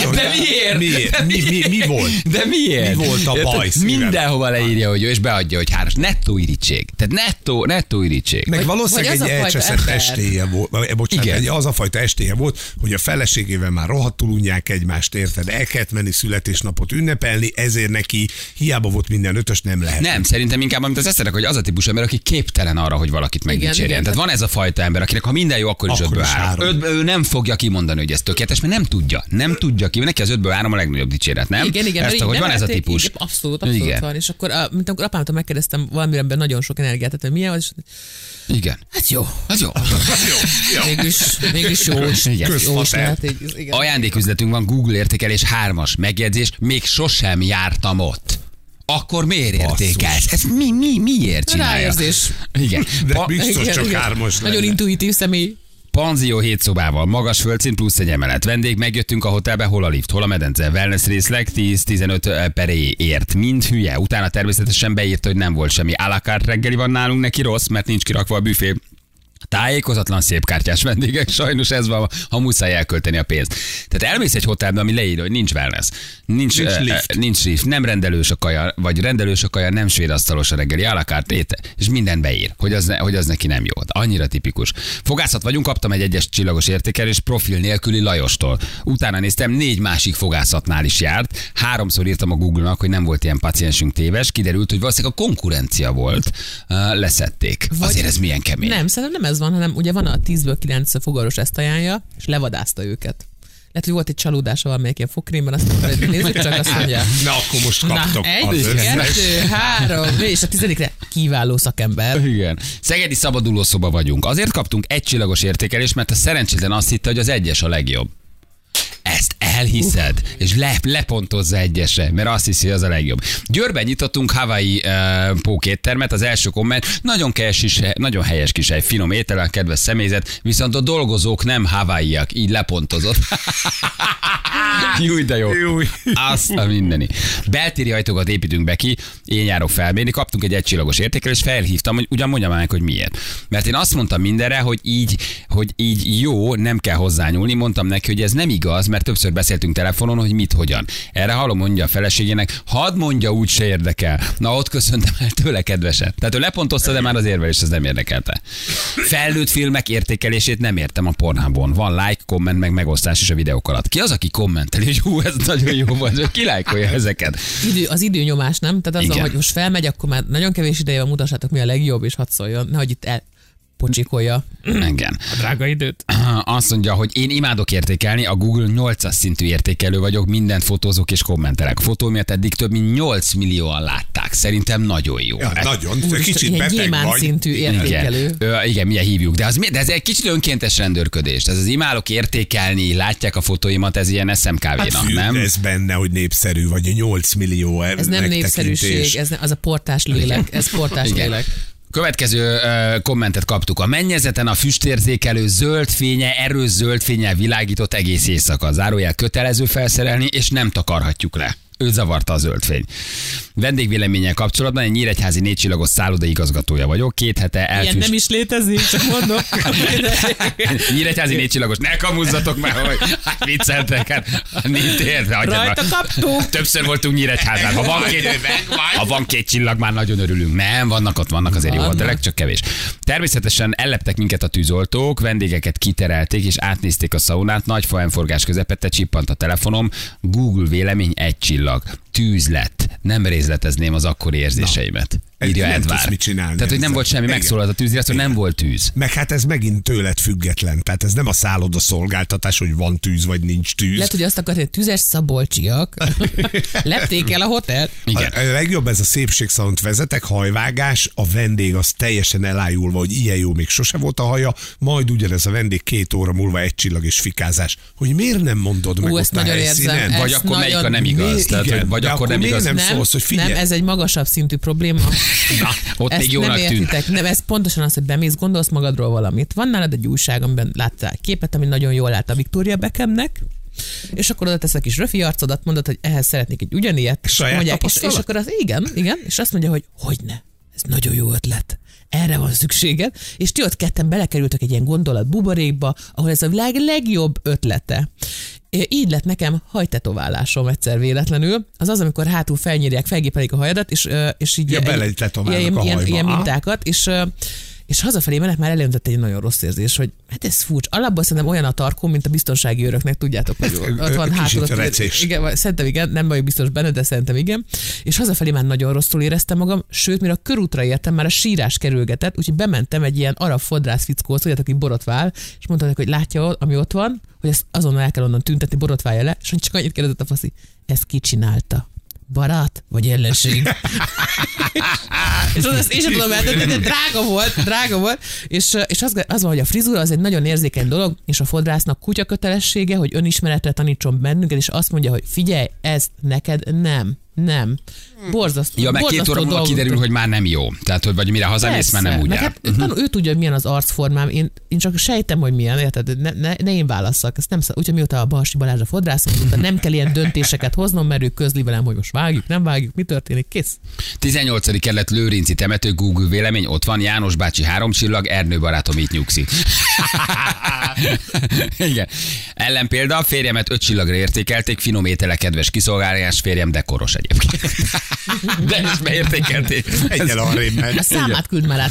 tehát, De miért? Miért? De Mi, mi, mi volt? De miért? Mi volt a baj szívem? Mindenhova leírja, hogy jó, és beadja, hogy háros. Nettó irítség. Tehát nettó, nettó irítség. Meg valószínűleg egy elcseszett estéje volt, bocsánat, Igen. egy, az a fajta estéje volt, hogy a feleségével már rohadtul unják egymást, érted? El kellett menni születésnapot ünnepelni, ezért neki hiába volt minden ötös, nem lehet. Nem, szerintem inkább, amit az eszedek, hogy az a típus ember, aki képtelen arra, hogy valakit megdicsérjen. igen. Tehát van ez a fajta ember, akinek ha minden jó, akkor is Akkor ötből három. Ötből, ő nem fogja kimondani, hogy ez tökéletes, mert nem tudja. Nem tudja ki. Neki az ötből három a legnagyobb dicséret, nem? Igen, igen, Ezt, hogy van ez a típus. Igen, abszolút, abszolút Igen. van. És akkor, a, mint amikor apámtól megkérdeztem valamire, amiben nagyon sok energiát, tehát hogy milyen az, és Igen. hát jó, Az jó. mégis, mégis jó, is, Igen. jó is Közfater. lehet, igen. Ajándéküzletünk van, Google értékelés hármas megjegyzés, még sosem jártam ott. Akkor miért értékelsz? Ez mi, mi, miért csinálja? Ráérzés. Igen. De Pa- biztos csak hármas Nagyon lenne. intuitív személy. Panzió 7 szobával, magas földszint plusz egy emelet. Vendég, megjöttünk a hotelbe, hol a lift, hol a medence, wellness részleg 10-15 per éj ért. Mind hülye. Utána természetesen beírta, hogy nem volt semmi. Alakárt reggeli van nálunk, neki rossz, mert nincs kirakva a büfé. Tájékozatlan szép kártyás vendégek, sajnos ez van, ha muszáj elkölteni a pénzt. Tehát elmész egy hotelbe, ami leírja, hogy nincs wellness, nincs, Nincs eh, lift. eh, nincs lift, nem rendelős a kaja, vagy rendelős a kaja, nem svéd asztalos a reggeli, alakárt éte, és minden beír, hogy az, ne, hogy az neki nem jó. Annyira tipikus. Fogászat vagyunk, kaptam egy egyes csillagos értékelés profil nélküli Lajostól. Utána néztem, négy másik fogászatnál is járt. Háromszor írtam a Google-nak, hogy nem volt ilyen paciensünk téves. Kiderült, hogy valószínűleg a konkurencia volt. Uh, leszették. Vagy- Azért ez milyen kemény. Nem, szerintem nem ez van, hanem ugye van a 10-ből 9 fogaros ezt ajánlja, és levadázta őket. Lehet, hogy volt egy csalódása valamelyik ilyen fogkrémben, azt mondta, hogy nézzük csak, azt mondja. Na, akkor most kaptok Na, egy, az kettő, három, és a tizedikre kiváló szakember. Igen. Szegedi szabadulószoba vagyunk. Azért kaptunk egy csillagos értékelést, mert a szerencsétlen azt hitte, hogy az egyes a legjobb. Elhiszed, és le, lepontozza egyesre, mert azt hiszi, az a legjobb. Győrben nyitottunk Hawaii uh, pókéttermet, az első komment, nagyon, kis, is, nagyon helyes kis hely, finom étel, a kedves személyzet, viszont a dolgozók nem havaiak, így lepontozott. Júj, de jó. Júj. Azt a mindeni. Beltéri ajtókat építünk be ki, én járok felmérni, kaptunk egy egycsillagos értékelést, felhívtam, hogy ugyan mondjam meg, hogy miért. Mert én azt mondtam mindenre, hogy így, hogy így jó, nem kell hozzányúlni, mondtam neki, hogy ez nem igaz, mert többször beszéltünk telefonon, hogy mit, hogyan. Erre hallom, mondja a feleségének, hadd mondja, úgy se érdekel. Na, ott köszöntem el tőle kedvesen. Tehát ő lepontozta, de már az érvelés ez nem érdekelte. Felnőtt filmek értékelését nem értem a pornában. Van like, komment, meg megosztás is a videók alatt. Ki az, aki kommenteli, hogy hú, ez nagyon jó volt, ki lájkolja ezeket? Idő, az időnyomás, nem? Tehát az, hogy most felmegy, akkor már nagyon kevés ideje van, mutassátok mi a legjobb, és hadd szóljon, nehogy itt el pocsikolja Igen. a drága időt. Azt mondja, hogy én imádok értékelni, a Google 8-as szintű értékelő vagyok, mindent fotózok és kommentelek. Fotómiatt eddig több mint 8 millióan látták. Szerintem nagyon jó. Ja, Ez- nagyon, Úristen, kicsit ilyen beteg vagy. szintű értékelő. Igen, Ö, igen, milyen hívjuk. De, az, de ez egy kicsit önkéntes rendőrködés. Ez az imádok értékelni, látják a fotóimat, ez ilyen SMKV-nak, Hát nem? ez benne, hogy népszerű vagy, 8 millió Ez nem népszerűség, ez ne, az a portás lélek, ez portás Igen. lélek. Következő ö, kommentet kaptuk. A mennyezeten a füstérzékelő zöld fénye, erős zöld fényel világított egész éjszaka. Zárójel kötelező felszerelni, és nem takarhatjuk le. Őt zavarta a zöld fény. Vendégvéleménnyel kapcsolatban egy nyíregyházi négycsillagos szálloda igazgatója vagyok. Két hete Ilyen elfüst... nem is létezik, csak mondom. Nyíregyházi négycsillagos, ne kamuzzatok már, hogy hát vicceltek, hát nincs érve, Rajta már. kaptuk. Többször voltunk Nyíregyházán. Ha van, két, ha van két csillag, már nagyon örülünk. Nem, vannak ott, vannak azért jó Vannak. hotelek, csak kevés. Természetesen elleptek minket a tűzoltók, vendégeket kiterelték és átnézték a szaunát, nagy faemforgás közepette csippant a telefonom, Google vélemény egy csillag. Tűz lett. Nem részletezném az akkori érzéseimet. Írja nem Edvár. tudsz mit csinálni Tehát, hogy nem ezzel. volt semmi, megszólalt a tűzjászló, nem volt tűz. Meg hát ez megint tőled független. Tehát ez nem a szálloda szolgáltatás, hogy van tűz vagy nincs tűz. Lehet, hogy azt akarod, hogy tüzes szabolcsiak lepték el a hotel. Igen. A, a legjobb ez a szépségszalont vezetek, hajvágás, a vendég az teljesen elájulva, hogy ilyen jó még sose volt a haja, majd ugyanez a vendég két óra múlva egy csillag és fikázás. Hogy miért nem mondod meg Ú, ott ezt a nagyon helyszínen? érzem. Vagy akkor melyik a nagyon- nem igaz? Mi- Tehát, igen, hogy vagy akkor akkor nem igaz. nem szólsz, hogy figyelj. nem, ez egy magasabb szintű probléma. Na, ott Ezt még nem jónak tűnt. értitek. Nem, ez pontosan az, hogy bemész, gondolsz magadról valamit. Van nálad egy újság, amiben láttál képet, ami nagyon jól lát a Victoria Beckhamnek, és akkor oda teszek kis röfi arcodat, mondod, hogy ehhez szeretnék egy ugyanilyet. és Saját mondják, és, és, akkor az igen, igen, és azt mondja, hogy hogyne, ez nagyon jó ötlet. Erre van szükséged, és ti ott ketten belekerültek egy ilyen gondolat buborékba, ahol ez a világ legjobb ötlete. Így lett nekem hajtetoválásom egyszer véletlenül. Az az, amikor hátul felnyírják, felgépelik a hajadat, és, és így Ja, ilyen- ilyen, a ilyen, hajba. ilyen mintákat, és és hazafelé menet már elöntött egy nagyon rossz érzés, hogy hát ez furcsa. Alapból szerintem olyan a tarkó, mint a biztonsági őröknek, tudjátok, hogy ott van hátul. Igen, szerintem igen, nem vagyok biztos benne, de szerintem igen. És hazafelé már nagyon rosszul éreztem magam, sőt, mire a körútra értem, már a sírás kerülgetett, úgyhogy bementem egy ilyen arab fodrász fickóhoz, tudjátok, aki borotvál, és mondta neki, hogy látja, ami ott van, hogy ezt azonnal el kell onnan tüntetni, borotválja le, és csak annyit kérdezett a faszi, ezt ki csinálta? Barát vagy ellenség? és az, ezt én sem tudom eldönteni, de drága volt, drága volt, és, és az, az van, hogy a frizura az egy nagyon érzékeny dolog, és a fodrásznak kutya kötelessége, hogy önismeretre tanítson bennünket, és azt mondja, hogy figyelj, ez neked nem, nem. Borzasztó. Ja, meg két óra múlva kiderül, hogy már nem jó. Tehát, hogy vagy mire hazamész, már nem úgy Meg hát, tanul, ő tudja, hogy milyen az arcformám, én, én csak sejtem, hogy milyen, érted? Ne, ne, ne én válasszak, ezt nem szab. Úgyhogy mióta a Balsi Balázs a fodrászom, nem kell ilyen döntéseket hoznom, mert ő közli velem, hogy most vágjuk, nem vágjuk, mi történik, kész. 18. kerület Lőrinci temető Google vélemény, ott van János bácsi három csillag, Ernő barátom itt nyugszik. Igen. Ellenpélda, férjemet öt csillagra értékelték, finom étele, kedves kiszolgálás, férjem dekoros egyébként. De is beértékelték. Egyel arrébb megy. A számát küld már át.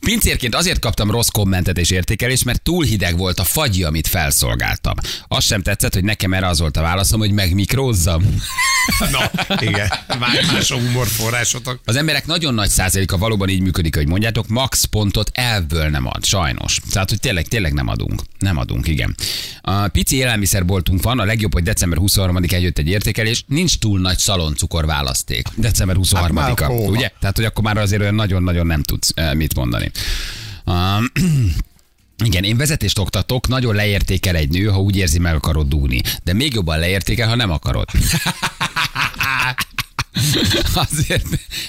Pincérként azért kaptam rossz kommentet és értékelést, mert túl hideg volt a fagyi, amit felszolgáltam. Azt sem tetszett, hogy nekem erre az volt a válaszom, hogy megmikrózzam. Na, igen. Már más a humorforrásotok. Az emberek nagyon nagy százaléka valóban így működik, hogy mondjátok, max pontot elvből nem ad, sajnos. Tehát, hogy tényleg, tényleg nem adunk. Nem adunk, igen. A pici élelmiszerboltunk van, a legjobb, hogy december 23-án jött egy értékelés, nincs túl nagy szaloncukor választék. December 23-a, Hát ugye? Tehát, hogy akkor már azért olyan nagyon-nagyon nem tudsz eh, mit mondani. Um, igen, én vezetést oktatok, nagyon leértékel egy nő, ha úgy érzi, meg akarod dúni. De még jobban leértékel, ha nem akarod. Azért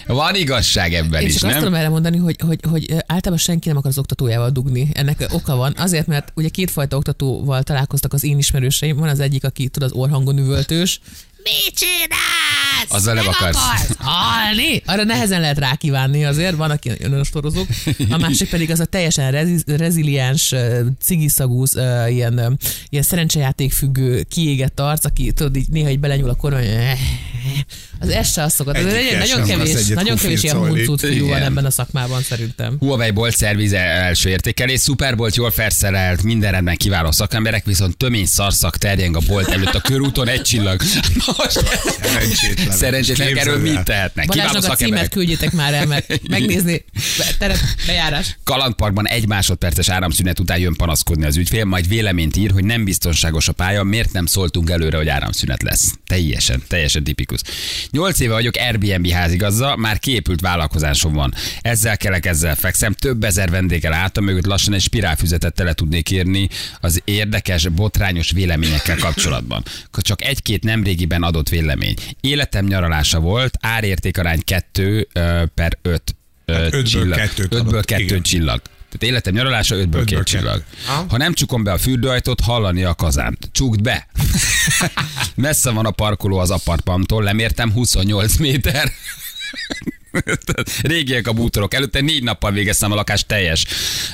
van igazság ebben Én is, csak azt nem? tudom erre mondani, hogy, hogy, hogy általában senki nem akar az oktatójával dugni. Ennek oka van. Azért, mert ugye kétfajta oktatóval találkoztak az én ismerőseim. Van az egyik, aki tud az orhangon üvöltős. Mit csinálsz? Azzal nem akarsz. halni? Arra nehezen lehet rákívánni azért, van, aki nagyon ostorozók. A másik pedig az a teljesen rezi- reziliens, ö, ilyen, ilyen szerencsejáték függő, kiégett arc, aki tudod, így néha így belenyúl a kormány, az ez se azt szokott. Egy nagyon akarsz kevés, nagyon kevés ilyen huncut fiú van ebben a szakmában szerintem. Huawei Bolt szervize első értékelés, szuper volt, jól felszerelt, minden rendben kiváló szakemberek, viszont tömény szarszak terjeng a bolt előtt a körúton, egy csillag. Most Szerencsétlen. szerencsétlen, Képzeld erről mit tehetnek? Balázsnak a címet küldjétek már el, mert megnézni teret, bejárás. Kalandparkban egy másodperces áramszünet után jön panaszkodni az ügyfél, majd véleményt ír, hogy nem biztonságos a pálya, miért nem szóltunk előre, hogy áramszünet lesz. Teljesen, teljesen tipikus. Nyolc éve vagyok Airbnb házigazda, már kiépült vállalkozásom van. Ezzel kelek, ezzel fekszem, több ezer vendéggel álltam mögött, lassan egy spirálfüzetet tele tudnék írni az érdekes, botrányos véleményekkel kapcsolatban. Csak egy-két nemrégiben adott vélemény. Életem nyaralása volt, árértékarány 2 per 5 Hát csillag. kettőt Ötből adott, kettő igen. csillag. Tehát életem nyaralása, ötből, Ötből két kettő. csillag. Aha. Ha nem csukom be a fürdőajtót, hallani a kazánt. Csukd be! Messze van a parkoló az apartmantól, lemértem 28 méter. Régiek a bútorok. Előtte négy nappal végeztem a lakás teljes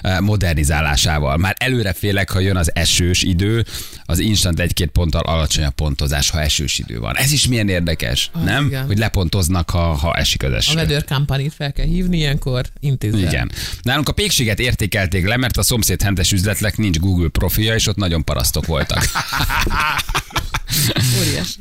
eh, modernizálásával. Már előre félek, ha jön az esős idő, az instant egy-két ponttal alacsonyabb pontozás, ha esős idő van. Ez is milyen érdekes, Ah, nem? igen. Hogy lepontoznak, ha, ha esik az eső. A Weather Company-t fel kell hívni ilyenkor, intézzel. Igen. Nálunk a pékséget értékelték le, mert a szomszéd hentes üzletnek nincs Google profilja, és ott nagyon parasztok voltak. Óriás.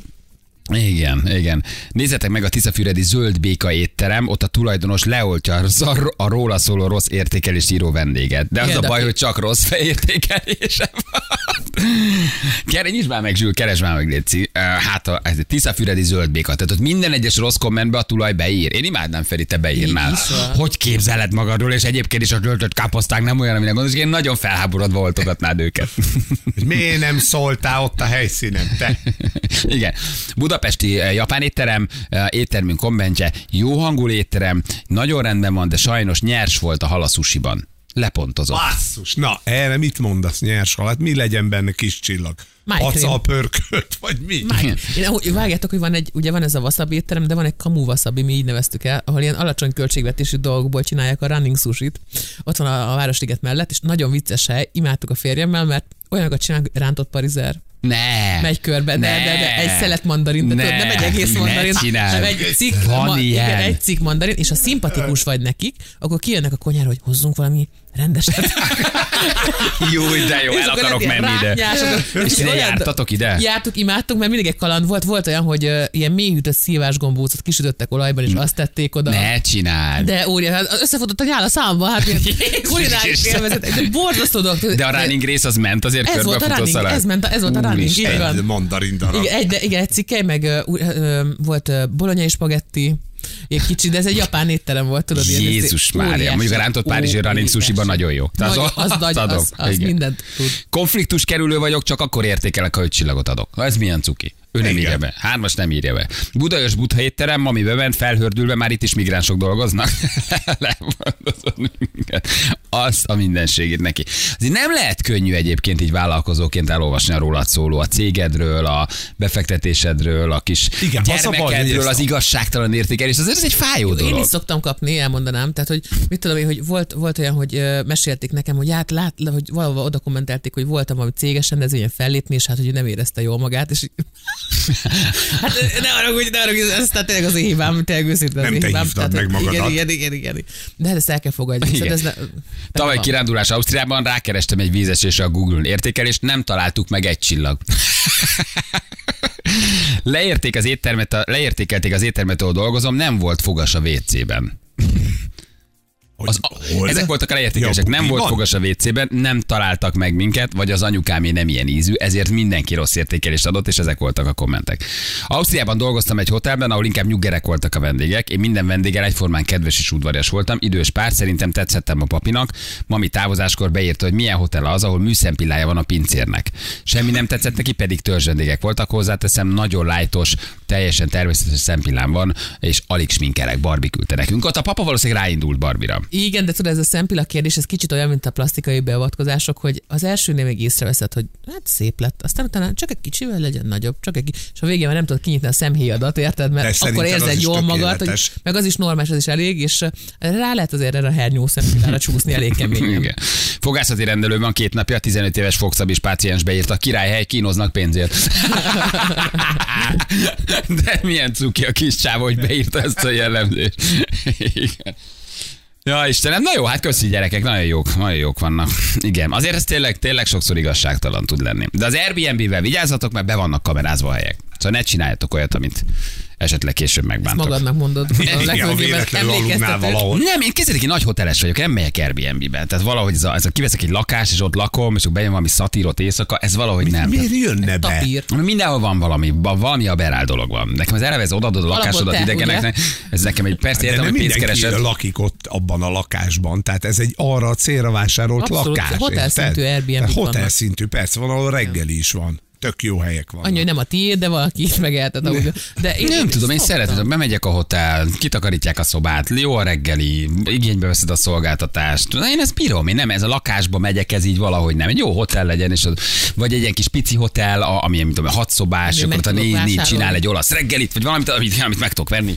Igen, igen. Nézzetek meg a Tiszafüredi Zöld Béka étterem, ott a tulajdonos leoltja a, a róla szóló rossz értékelés író vendéget. De az Igen, a de baj, aki- hogy csak rossz értékelése van. Kere, nyisd már meg, Zsül, keresd már meg, Léci. Hát a, ez a Tiszafüredi Zöld Béka. Tehát ott minden egyes rossz kommentbe a tulaj beír. Én imádnám, Feri, te beírnál. Így is van. Hogy képzeled magadról, és egyébként is a töltött káposzták nem olyan, amire gondolsz, és én nagyon felháborodva oltogatnád őket. Miért nem szóltál ott a helyszínen, te? Igen. Budapesti eh, japán étterem, eh, éttermünk kommentje, jó hangú étterem, nagyon rendben van, de sajnos nyers volt a halaszúsiban. Lepontozott. Basszus. Na, erre mit mondasz, nyers halat? Mi legyen benne kis csillag? Aca a pörkölt, vagy mi? Én, vágjátok, hogy van egy, ugye van ez a wasabi étterem, de van egy kamu wasabi, mi így neveztük el, ahol ilyen alacsony költségvetésű dolgokból csinálják a running sushit. Ott van a, a Városliget mellett, és nagyon vicces hely, imádtuk a férjemmel, mert olyanokat csinálunk, rántott parizer. Ne. Megy körbe, de, de, de egy szelet mandarin, de Ne. tudod, nem egy egész Ne mandarin, hanem egy cikk, Van ma, igen, ilyen. egy cikk mandarin, és ha szimpatikus vagy nekik, akkor kijönnek a konyhára, hogy hozzunk valami rendeset. Jó, de jó, És el akarok menni ide. És Ide jártatok ide? Jártuk, imádtuk, mert mindig egy kaland volt. Volt olyan, hogy uh, ilyen mélyhűtött szívásgombócot kisütöttek olajban, és azt tették oda. Ne csináld. De óriás, hát összefutott a nyál a számba, hát ilyen kulináris élvezet, de borzasztó dolog. De a running rész az ment azért ez volt a running, alá. ez, ment, ez volt a running. Egy mandarin darab. Igen, egy, igen, egy cikkely, meg uh, uh, volt uh, bolonyai spagetti, egy kicsi, de ez egy japán étterem volt, tudod? ilyen- Jézus. Mária, mondjuk a rántott Párizsi running sushiban nagyon jó. Nagy- az, az, nagy, adok. az, az mindent tud. Konfliktus kerülő vagyok, csak akkor értékelek, ha öt csillagot adok. Ez milyen cuki? Ő nem Igen. írja be. Hármas nem írja be. Budajos Budha étterem, ami bement, felhördülve, már itt is migránsok dolgoznak. Azt a mindenségét neki. Azért nem lehet könnyű egyébként így vállalkozóként elolvasni a rólad szóló, a cégedről, a befektetésedről, a kis Igen, az gyermekedről, az a- igazságtalan értékelés. Azért ez egy fájó Én dolog. is szoktam kapni, elmondanám. Tehát, hogy mit tudom én, hogy volt, volt olyan, hogy ö, mesélték nekem, hogy hát lát, hogy valahol oda kommentelték, hogy voltam valami céges rendezvényen fellépni, és hát, hogy ő nem érezte jól magát, és hát ne arra, hogy ne arra, hogy ez tehát tényleg az én hibám, tényleg őszintén az Nem én te hibám. hívtad meg hogy magadat. Igen, igen, igen, igen. De hát ezt el kell fogadni. Igen. Szóval ez ne, Tavaly van. kirándulás Ausztriában rákerestem egy vízesésre a Google-on értékelést, nem találtuk meg egy csillag. Leérték az éttermet, leértékelték az éttermet, ahol dolgozom, nem volt fogas a WC-ben. Az, hol? ezek voltak a leértékelések. Ja, nem volt buliban? fogas a WC-ben, nem találtak meg minket, vagy az anyukámé nem ilyen ízű, ezért mindenki rossz értékelést adott, és ezek voltak a kommentek. Ausztriában dolgoztam egy hotelben, ahol inkább nyuggerek voltak a vendégek. Én minden vendéggel egyformán kedves és udvarias voltam. Idős pár, szerintem tetszettem a papinak. Mami távozáskor beírta, hogy milyen hotel az, ahol műszempillája van a pincérnek. Semmi nem tetszett neki, pedig törzs vendégek voltak. Hozzáteszem, nagyon lájtos, teljesen természetes szempillám van, és alig sminkelek. Barbie küldte nekünk. Ott a papa valószínűleg ráindult Barbira. Igen, de tudod, ez a szempilla kérdés, ez kicsit olyan, mint a plastikai beavatkozások, hogy az elsőnél még észreveszed, hogy hát szép lett, aztán utána csak egy kicsivel legyen nagyobb, csak egy kicsi, és a végén már nem tudod kinyitni a szemhéjadat, érted? Mert De akkor érzed jól magad, hogy, meg az is normális, az is elég, és rá lehet azért erre a hernyó szempillára csúszni elég keményen. Igen. Fogászati rendelő van két napja, 15 éves fogszabis páciens beírta, királyhely, kínoznak pénzért. De milyen cuki a kis csávó, hogy beírta ezt a jellemzést. Igen. Ja, Istenem, na jó, hát köszi gyerekek, nagyon jók, nagyon jók vannak. Igen, azért ez tényleg, tényleg sokszor igazságtalan tud lenni. De az Airbnb-vel vigyázzatok, mert be vannak kamerázva a helyek. Szóval ne csináljatok olyat, amit esetleg később megbántok. Magadnak mondod. A Igen, legfőképpen véletlenül aludnál valahol. Nem, én kezdődik, én nagy hoteles vagyok, nem megyek Airbnb-be. Tehát valahogy ez a, ez a kiveszek egy lakást, és ott lakom, és akkor bejön valami szatírot éjszaka, ez valahogy nem. Miért jönne be? Tapír. Mindenhol van valami, valami a berál dolog van. Nekem az eleve ez odaadod a lakásodat te, idegeneknek, ez nekem egy persze De értem, nem hogy mindenki pénzkeresed. lakik ott abban a lakásban, tehát ez egy arra a célra vásárolt Abszolút, lakás. hotel szintű Airbnb-k Tehát Hotel szintű, persze, van, ahol reggeli is van. Tök jó helyek vannak. Annyi, hogy nem a tiéd, de valaki itt megeltet. ahogy- De én, Nem tudom, én szeretem, bemegyek a hotel, kitakarítják a szobát, jó a reggeli, igénybe veszed a szolgáltatást. Na, én ezt bírom, én nem, ez a lakásba megyek, ez így valahogy nem. Egy jó hotel legyen, és az, vagy egy ilyen kis pici hotel, a- ami, nem tudom, hat szobás, akkor a vásárolni. csinál egy olasz reggelit, vagy valamit, amit, amit meg tudok venni.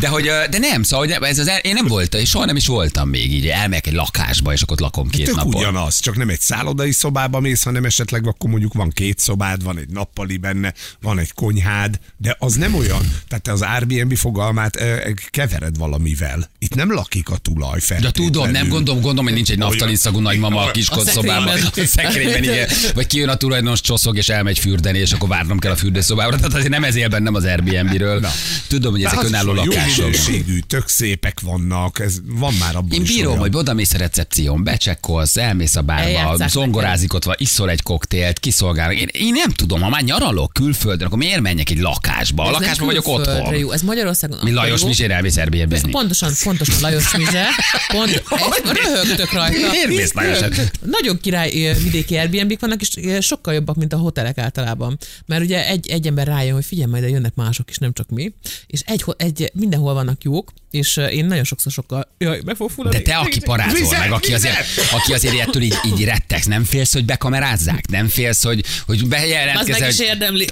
De, hogy, de nem, szóval hogy ez az, én nem voltam, és soha nem is voltam még így, elmegyek egy lakásba, és akkor ott lakom két Tök napot. ugyanaz, csak nem egy szállodai szobába mész, hanem esetleg akkor mondjuk van két szoba, fürdőszobád, van egy nappali benne, van egy konyhád, de az nem olyan. Tehát te az Airbnb fogalmát eh, kevered valamivel. Itt nem lakik a tulaj De feltétlenül. tudom, nem gondolom, gondolom, hogy nincs egy naftalin szagú nagymama a kis szobában. A szekrényben, igen. Vagy kijön a tulajdonos csoszog, és elmegy fürdeni, és akkor várnom kell a fürdőszobára. Tehát azért nem ez él bennem az Airbnb-ről. Tudom, hogy De ezek az önálló van, Jó lakások. minőségű, tök szépek vannak, ez van már abban Én bírom, hogy odamész a recepción, becsekkolsz, elmész a bárba, zongorázik ott van, iszol egy koktélt, kiszolgálnak. Én, én nem tudom, ha már nyaralok külföldön, akkor miért menjek egy lakásba? A lakásban vagyok otthon. Jó. Ez Magyarországon. Mi Lajos. Mizsér elmész Airbnb-zni. Pontosan, pontosan Lajos Mize. Pont, röhögtök rajta. Miért mész Lajosan? Nagyon király vidéki Airbnb vannak, és sokkal jobbak, mint a hotelek általában. Mert ugye egy, egy ember rájön, hogy figyelj majd, jönnek mások is, nem csak mi. És egy, egy, mindenhol vannak jók, és én nagyon sokszor sokkal, jaj, meg fog fulladni. De te, aki parázol Vizet, meg, aki azért, aki azért ettől így, így rettegsz, nem félsz, hogy bekamerázzák? Nem félsz, hogy, hogy Az meg bejelentkezel, is érdemli.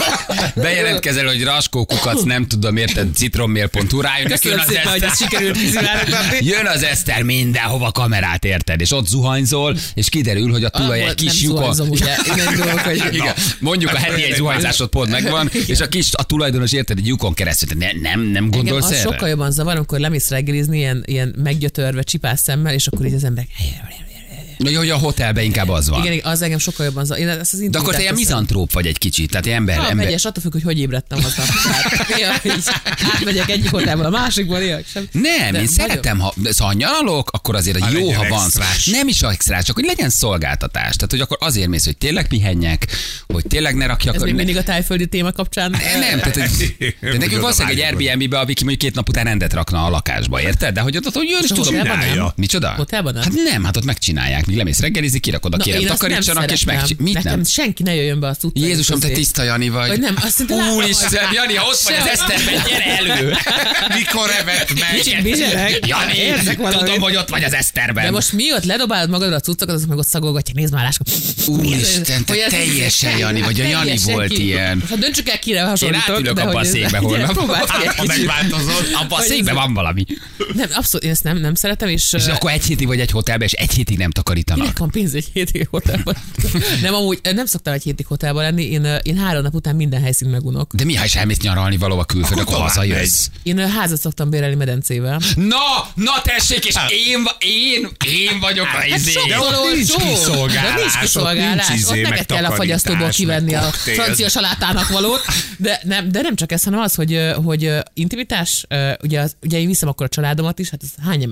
bejelentkezel, hogy raskó kukac, nem tudom, érted, citrommél.hu rájönnek, jön az szépen, Eszter. sikerült. Jön az Eszter mindenhova kamerát, érted? És ott zuhanyzol, és kiderül, hogy a tulaj Abból egy kis nem lyukon. mondjuk a heti egy zuhanyzásod pont megvan, és a kis a tulajdonos érted egy lyukon keresztül. Ne, nem, nem Engem gondolsz erre? sokkal jobban zavar, amikor lemész reggelizni ilyen, ilyen meggyötörve, csipás szemmel, és akkor így az emberek... Vagy hogy a hotelben inkább az van. Igen, az engem sokkal jobban zavar. Én ezt az De akkor te ilyen mizantróp vagy egy kicsit, tehát ilyen ember, Ha, ember. megyes, attól függ, hogy hogy ébredtem így átmegyek egyik hotelból a másikból, sem. Nem, De én nagyon- szeretem, ha, szóval ha nyaralok, akkor azért Ha jó, ha van. extrás. Nem is extrás, csak hogy legyen szolgáltatás. Tehát, hogy akkor azért mész, hogy tényleg pihenjek, hogy tényleg ne rakjak. Ez még ne- mindig a tájföldi téma kapcsán. nem, tehát, hogy, de nekünk valószínűleg egy. Airbnb-be, aki mondjuk két nap után rendet rakna a lakásba, érted? De hogy ott, ott jön, és a tudom, nem? Micsoda? Hotelban nem? Hát nem, hát ott megcsinálják. Míg lemész reggelizni, kirakod a kérem, én takarítsanak, és meg... Mit Nekem nem? senki ne jöjjön be a cuccaim Jézusom, te tiszta Jani vagy. Vagy nem, azt hiszem, te Úristen. Jani, ha ott vagy az. Eszterben, gyere elő! Mikor evett meg? Kicsit bizsereg. Jani, tudom, hogy ott vagy az Eszterben. De most mi ott ledobálod magadra a cuccokat, azok meg ott szagolgatja, nézd már láskod. Úristen, te teljesen Jani vagy, a Jani volt ilyen. Hát döntsük el, kire Én hasonlítok. átülök de abba a székbe holnap. Ha megváltozott, abba a székbe van valami. Nem, abszolút, én ezt nem, nem szeretem, és... És akkor egy hétig vagy egy hotelbe, és egy hétig nem takarítanak. Minek van pénz egy hétig hotelban? nem, amúgy nem szoktam egy hétig hotelban lenni, én, én három nap után minden helyszínt megunok. De mi, ha is elmész nyaralni valahova külföldre, Akkor hazajössz. Én ö, házat szoktam bérelni medencével. Na, na tessék, és én, va- én, én vagyok a izé. sokszor ott nincs kiszolgálás, De nincs ott kiszolgálás. nincs izé, Ott neked kell a fagyasztóból kivenni a francia salátának valót. De nem, de nem csak ez, hanem az, hogy, hogy intimitás, ugye, az, ugye én viszem akkor a családomat is, hát ez hány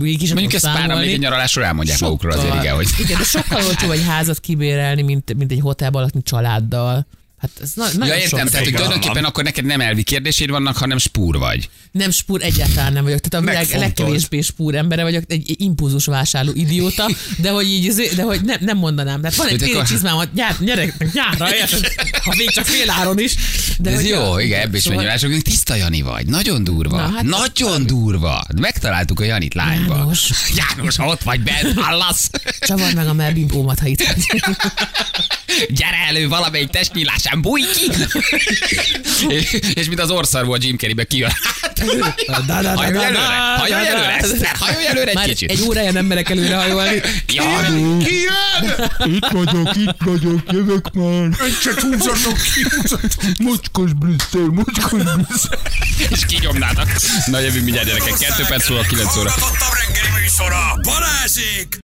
is Mondjuk ezt még egy nyaralásról elmondják magukról azért, igen, hogy... igen, de sokkal olcsóbb egy házat kibérelni, mint, mint egy hotelban lakni családdal. Hát ez na, nagyon Ja, értem, sok. tehát hogy tulajdonképpen akkor neked nem elvi kérdéseid vannak, hanem spúr vagy. Nem spúr, egyáltalán nem vagyok. Tehát a világ legkevésbé spúr embere vagyok, egy impulzus vásárló idióta, de hogy így, izé- de hogy nem, nem mondanám. Tehát van egy téli akkor- csizmámat, gyár, gyereknek nyárra, érted? ha még csak fél áron is. De De ez jó, a- igen, ebből is szóval- hogy tiszta Jani vagy. Nagyon durva. Na, hát- Nagyon durva. Megtaláltuk a Janit lányba. János. János, ott vagy bent, hallasz? Csavard meg a melbimbómat, ha itt vagy. Gyere elő valamelyik testnyílásán, bújj ki! és, és mint az orszar volt Jim Carreybe kijön. Hajolj előre, hajolj előre, Eszter, hajolj előre egy kicsit. egy órája nem merek előre hajolni. Jani, Ki jön? Itt vagyok, itt vagyok, jövök már. Öntse húzatok ki, húzatok. Mocskos Brüsszel, mocskos Brüsszel. és kinyomnátok. Na jövünk mindjárt gyerekek, 2 perc múlva 9 óra. A reggeli műsora. Balázsék!